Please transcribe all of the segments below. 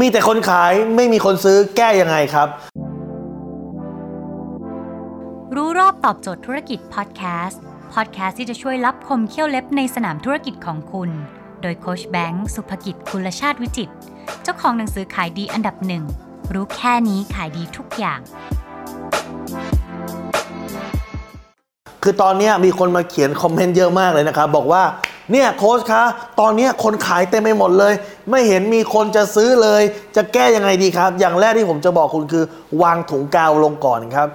มีแต่คนขายไม่มีคนซื้อแก้ยังไงครับ รู้รอบตอบโจทย์ธุรกิจพอดแคสต์พอดแคสต์ที่จะช่วยรับคมเขี้ยวเล็บในสนามธุรกิจของคุณ โดยโคชแบงค์สุภกิจคุลชาติวิจิตรเจ้าของหนังสือขายดีอันดับหนึ่ง รู้แค่นี้ขายดีทุกอย่าง คือตอนเนี้ยมีคนมาเขียนคอมเมนต์เยอะมากเลยนะครับบอกว่า เนี่ยโค้ชคะ ตอนนี้คนขายเต็มไปหมดเลย ไม่เห็นมีคนจะซื้อเลย จะแก้ยังไงดีครับ อย่างแรกที่ผมจะบอกคุณคือ วางถุงกาวลงก่อนครับ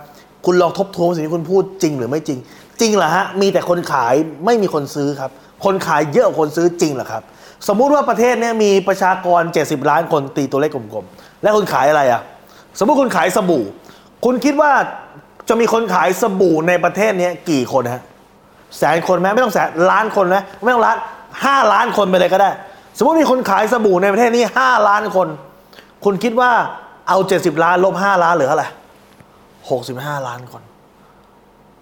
คุณลองทบทวนสิ่งที่คุณพูดจริงหรือไม่จริง จริงเหรอฮะ มีแต่คนขายไม่มีคนซื้อครับ คนขายเยอะกว่าคนซื้อจริงเหรอครับ สมมุติว่าประเทศนี้มีประชากร 70 ล้านคนตีตัวเลขกลมๆ และคุณขายอะไรอะสมมุติคุณขายสบู่ คุณคิดว่าจะมีคนขายสบู่ในประเทศนี้กี่คนฮะ แสนคนไหมไม่ต้องแสนล้านคนไหมไม่ต้องล้านห้าล้านคนไปเลยก็ได้ สมมติมีคนขายสบู่ในประเทศนี้ห้าล้านคน คุณคิดว่าเอาเจ็ดสิบล้านลบห้าล้านเหลืออะไรหกสิบห้าล้านคน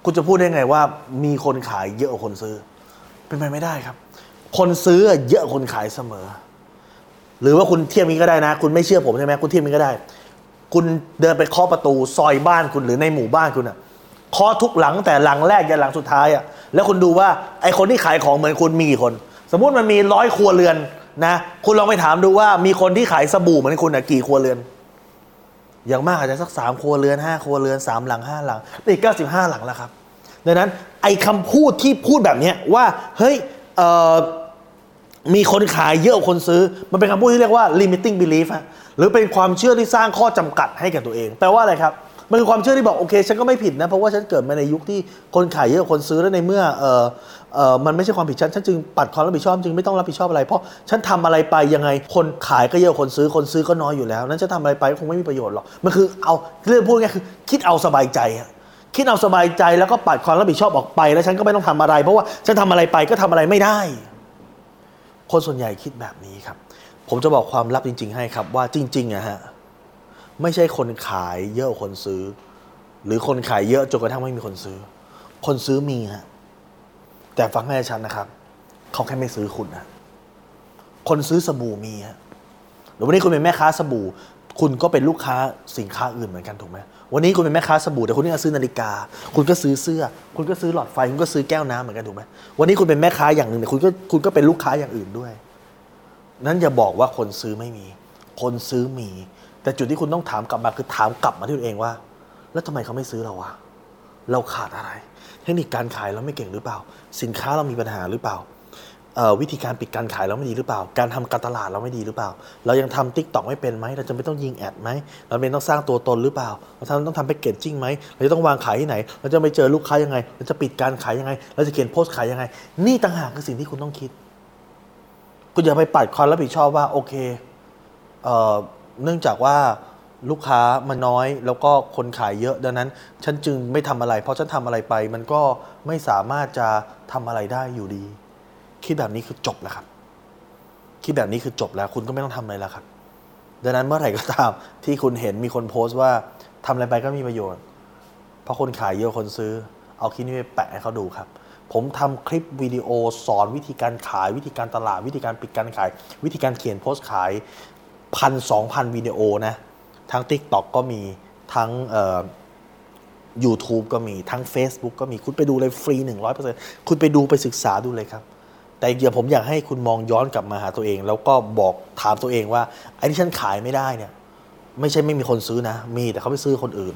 คุณจะพูดได้ไงว่ามีคนขายเยอะกว่าคนซื้อ เป็นไปไม่ได้ครับ คนซื้อเยอะคนขายเสมอ หรือว่าคุณเทียบนี้ก็ได้นะ คุณไม่เชื่อผมใช่ไหมคุณเทียบนี้ก็ได้ คุณเดินไปเคาะประตูซอยบ้านคุณหรือในหมู่บ้านคุณอะเคาะทุกหลังแต่หลังแรกยันหลังสุดท้ายอะ แล้วคุณดูว่าไอคนที่ขายของเหมือนคุณมีกี่คน สมมุติมันมีร้อยครัวเรือนนะคุณลองไปถามดูว่ามีคนที่ขายสบู่เหมือนคุณอะกี่ครัวเรือน อย่างมากอาจจะสักสามครัวเรือนห้าครัวเรือนสามหลังห้าหลังอีกเก้าสิบห้าหลังแล้วครับดังนั้นไอคำพูดที่พูดแบบเนี้ว่าเฮ้ยมีคนขายเยอะคนซื้อ มันเป็นคำพูดที่เรียกว่า limiting belief หรือเป็นความเชื่อที่สร้างข้อจำกัดให้กับตัวเอง แปลว่าอะไรครับ มันคือความเชื่อที่บอกโอเค ฉันก็ไม่ผิดนะ เพราะว่าฉันเกิดมาในยุคที่คนขายเยอะกว่าคนซื้อแล้วในเมื่อเออเออมันไม่ใช่ความผิดฉัน ฉันจึงปัดความรับผิดชอบจึงไม่ต้องรับผิดชอบอะไร เพราะฉันทำอะไรไปยังไง คนขายก็เยอะคนซื้อคนซื้อก็น้อยอยู่แล้ว นั้นจะทำอะไรไปก็คงไม่มีประโยชน์หรอก มันคือเอาเรื่องพูดง่ายคือคิดเอาสบายใจอะคิดเอาสบายใจแล้วก็ปัดความรับผิดชอบออกไป แล้วฉันก็ไม่ต้องทำอะไร เพราะว่าฉันทำอะไรไปก็ทำอะไรไม่ได้ คนส่วนใหญ่คิดแบบนี้ครับ ผมจะบอกความลับจริง ๆ ให้ครับว่าจริงๆอะฮะ ไม่ใช่คนขายเยอะคนซื้อ หรือคนขายเยอะจนกระทั่งไม่มีคนซื้อ คนซื้อมีฮะแต่ฟังให้ชัดนะครับ เขาแค่ไม่ซื้อคุณนะคนซื้อสบู่มีฮะหรือวันนี้คุณเป็นแม่ค้าสบู่ คุณก็เป็นลูกค้าสินค้าอื่นเหมือนกันถูกไหมวันนี้คุณเป็นแม่ค้าสบู่แต่คุณนี่ก็ซื้อนาฬิกา คุณก็ซื้อเสื้อ คุณก็ซื้อหลอดไฟคุณก็ซื้อแก้วน้ำเหมือนกันถูกไหมวันนี้คุณเป็นแม่ค้าอย่างหนึ่งแต่คุณก็คุณก็เป็นลูกค้าอย่างอื่นด้วย นั้นอย่าบอกว่าคนซื้อไม่มี คนซื้อมี แต่จุดที่คุณต้องถามกลับมาคือถามกลับมาที่ตัวเองว่า แล้วทำไมเขาไม่ซื้อเราวะเราขาดอะไร เทคนิคการขายเราไม่เก่งหรือเปล่า สินค้าเรามีปัญหาหรือเปล่าวิธีการปิดการขายเราไม่ดีหรือเปล่า การทำการตลาดเราไม่ดีหรือเปล่า เรายังทำทิกตอกไม่เป็นไหม เราจะไม่ต้องยิงแอดไหม เราเป็นต้องสร้างตัวตนหรือเปล่า เราทำต้องทำแพ็กเกจจิ้งไหม เราจะต้องวางขายที่ไหน เราจะไปเจอลูกค้ายังไง เราจะปิดการขายยังไง เราจะเขียนโพสต์ขายยังไง นี่ต่างหากคือสิ่งที่คุณต้องคิด คุณอย่าไปปัดความรับผิดชอบว่าโอเคเอ่อ เนื่องจากว่าลูกค้ามันน้อยแล้วก็คนขายเยอะดังนั้น ฉันจึงไม่ทำอะไร เพราะฉันทำอะไรไป มันก็ไม่สามารถจะทำอะไรได้อยู่ดี คิดแบบนี้คือจบแล้วครับ คิดแบบนี้คือจบแล้ว คุณก็ไม่ต้องทำอะไรแล้วครับ ดังนั้นเมื่อไหร่ก็ตาม ที่คุณเห็นมีคนโพสต์ว่าทำอะไรไปก็มีประโยชน์ เพราะคนขายเยอะคนซื้อ เอาคลิปนี้ไปแปะให้เขาดูครับ ผมทำคลิปวิดีโอสอนวิธีการขาย วิธีการตลาด วิธีการปิดการขาย วิธีการเขียนโพสต์ขาย พันสองพันวิดีโอนะ ทั้ง Tik t o อกก็มีทั้งเอ่อ YouTube ก็มีทั้ง Facebook ก็มีคุณไปดูเลยฟรี 100%คุณไปดูไปศึกษาดูเลยครับ แต่เดี๋ยวผมอยากให้คุณมองย้อนกลับมาหาตัวเอง แล้วก็บอกถามตัวเองว่าไอ้ที่ฉันขายไม่ได้เนี่ย ไม่ใช่ไม่มีคนซื้อนะ มีแต่เขาไปซื้อคนอื่น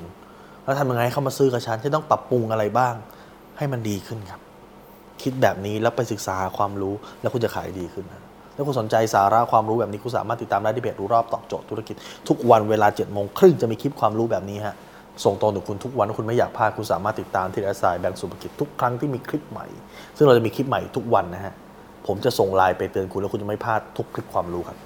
แล้วทำยังไงให้เขามาซื้อกับฉันฉันต้องปรับปรุงอะไรบ้าง ให้มันดีขึ้นครับ คิดแบบนี้แล้วไปศึกษาหาความรู้แล้วคุณจะขายดีขึ้นนะ ถ้าคุณสนใจสาระความรู้แบบนี้คุณสามารถติดตามได้ที่เพจรู้รอบตอบโจทย์ธุรกิจ ทุกวันเวลา7จ็ดโมงครึ่งจะมีคลิปความรู้แบบนี้ฮะส่งตรงถึงคุณทุกวันถ้าคุณไม่อยากพลาดคุณสามารถติดตามที่แอสไซแบงก์สุภกิจทุกครั้งที่มีคลิปใหม่ ซึ่งเราจะมีคลิปใหม่ทุกวันนะฮะผมจะส่งไลน์ไปเตือนคุณแล้วคุณจะไม่พลาดทุกคลิปความรู้ครับ